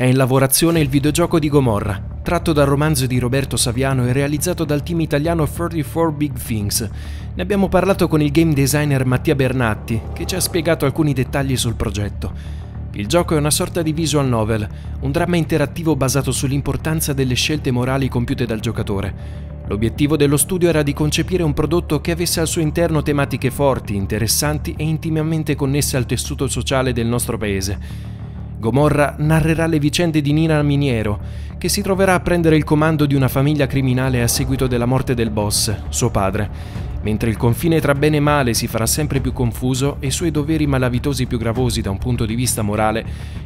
È in lavorazione il videogioco di Gomorra, tratto dal romanzo di Roberto Saviano e realizzato dal team italiano 34 Big Things. Ne abbiamo parlato con il game designer Mattia Bernatti, che ci ha spiegato alcuni dettagli sul progetto. Il gioco è una sorta di visual novel, un dramma interattivo basato sull'importanza delle scelte morali compiute dal giocatore. L'obiettivo dello studio era di concepire un prodotto che avesse al suo interno tematiche forti, interessanti e intimamente connesse al tessuto sociale del nostro paese. Gomorra narrerà le vicende di Nina Miniero, che si troverà a prendere il comando di una famiglia criminale a seguito della morte del boss, suo padre. Mentre il confine tra bene e male si farà sempre più confuso e i suoi doveri malavitosi più gravosi da un punto di vista morale,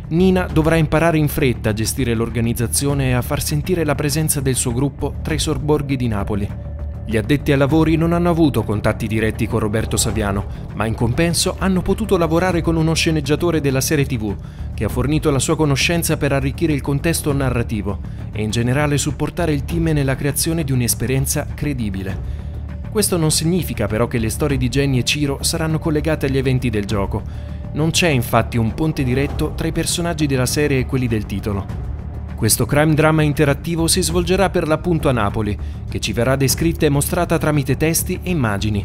Nina dovrà imparare in fretta a gestire l'organizzazione e a far sentire la presenza del suo gruppo tra i sorborghi di Napoli. Gli addetti ai lavori non hanno avuto contatti diretti con Roberto Saviano, ma in compenso hanno potuto lavorare con uno sceneggiatore della serie TV, che ha fornito la sua conoscenza per arricchire il contesto narrativo e in generale supportare il team nella creazione di un'esperienza credibile. Questo non significa però che le storie di Jenny e Ciro saranno collegate agli eventi del gioco. Non c'è infatti un ponte diretto tra i personaggi della serie e quelli del titolo. Questo crime drama interattivo si svolgerà per l'appunto a Napoli, che ci verrà descritta e mostrata tramite testi e immagini.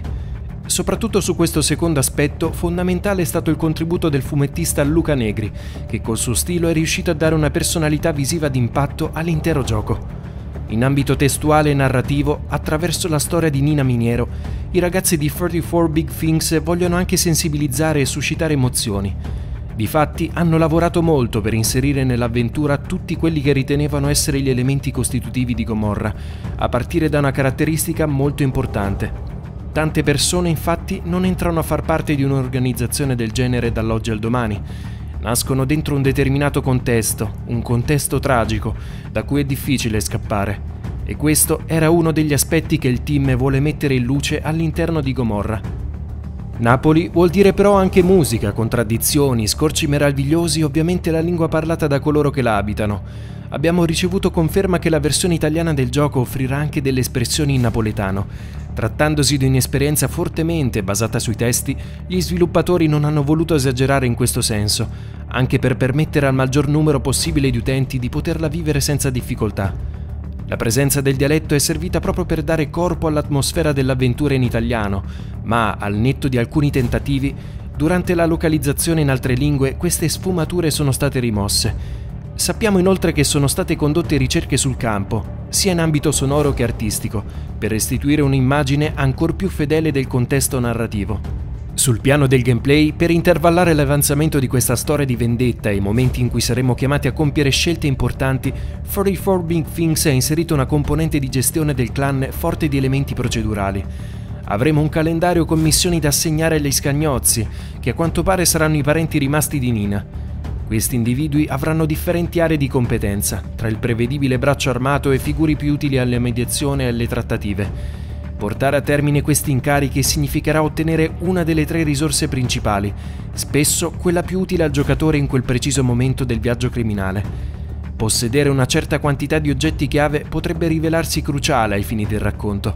Soprattutto su questo secondo aspetto, fondamentale è stato il contributo del fumettista Luca Negri, che col suo stile è riuscito a dare una personalità visiva d'impatto all'intero gioco. In ambito testuale e narrativo, attraverso la storia di Nina Miniero, i ragazzi di 34 Big Things vogliono anche sensibilizzare e suscitare emozioni Difatti hanno lavorato molto per inserire nell'avventura tutti quelli che ritenevano essere gli elementi costitutivi di Gomorra, a partire da una caratteristica molto importante. Tante persone infatti non entrano a far parte di un'organizzazione del genere dall'oggi al domani. Nascono dentro un determinato contesto, un contesto tragico, da cui è difficile scappare. E questo era uno degli aspetti che il team vuole mettere in luce all'interno di Gomorra. Napoli vuol dire però anche musica, contraddizioni, scorci meravigliosi e ovviamente la lingua parlata da coloro che la abitano. Abbiamo ricevuto conferma che la versione italiana del gioco offrirà anche delle espressioni in napoletano. Trattandosi di un'esperienza fortemente basata sui testi, gli sviluppatori non hanno voluto esagerare in questo senso, anche per permettere al maggior numero possibile di utenti di poterla vivere senza difficoltà. La presenza del dialetto è servita proprio per dare corpo all'atmosfera dell'avventura in italiano, ma al netto di alcuni tentativi, durante la localizzazione in altre lingue queste sfumature sono state rimosse. Sappiamo inoltre che sono state condotte ricerche sul campo, sia in ambito sonoro che artistico, per restituire un'immagine ancor più fedele del contesto narrativo. Sul piano del gameplay, per intervallare l'avanzamento di questa storia di vendetta e i momenti in cui saremo chiamati a compiere scelte importanti, 44 Big Things ha inserito una componente di gestione del clan forte di elementi procedurali. Avremo un calendario con missioni da assegnare agli scagnozzi, che a quanto pare saranno i parenti rimasti di Nina. Questi individui avranno differenti aree di competenza, tra il prevedibile braccio armato e figure più utili alle mediazioni e alle trattative. Portare a termine questi incarichi significherà ottenere una delle tre risorse principali, spesso quella più utile al giocatore in quel preciso momento del viaggio criminale. Possedere una certa quantità di oggetti chiave potrebbe rivelarsi cruciale ai fini del racconto.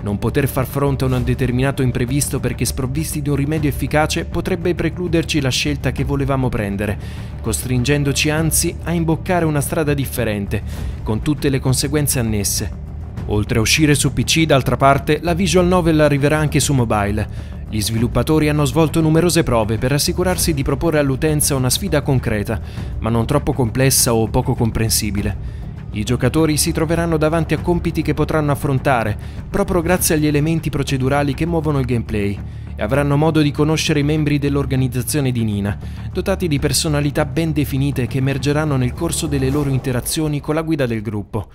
Non poter far fronte a un determinato imprevisto perché sprovvisti di un rimedio efficace potrebbe precluderci la scelta che volevamo prendere, costringendoci anzi a imboccare una strada differente, con tutte le conseguenze annesse, Oltre a uscire su PC, d'altra parte, la visual novel arriverà anche su mobile. Gli sviluppatori hanno svolto numerose prove per assicurarsi di proporre all'utenza una sfida concreta, ma non troppo complessa o poco comprensibile. I giocatori si troveranno davanti a compiti che potranno affrontare proprio grazie agli elementi procedurali che muovono il gameplay e avranno modo di conoscere i membri dell'organizzazione di Nina, dotati di personalità ben definite che emergeranno nel corso delle loro interazioni con la guida del gruppo.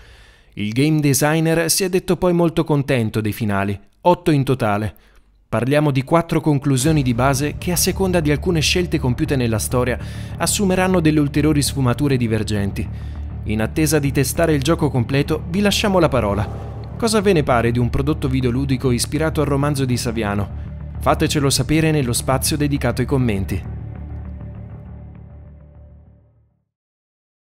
Il game designer si è detto poi molto contento dei finali, otto in totale. Parliamo di quattro conclusioni di base che a seconda di alcune scelte compiute nella storia assumeranno delle ulteriori sfumature divergenti. In attesa di testare il gioco completo vi lasciamo la parola. Cosa ve ne pare di un prodotto videoludico ispirato al romanzo di Saviano? Fatecelo sapere nello spazio dedicato ai commenti.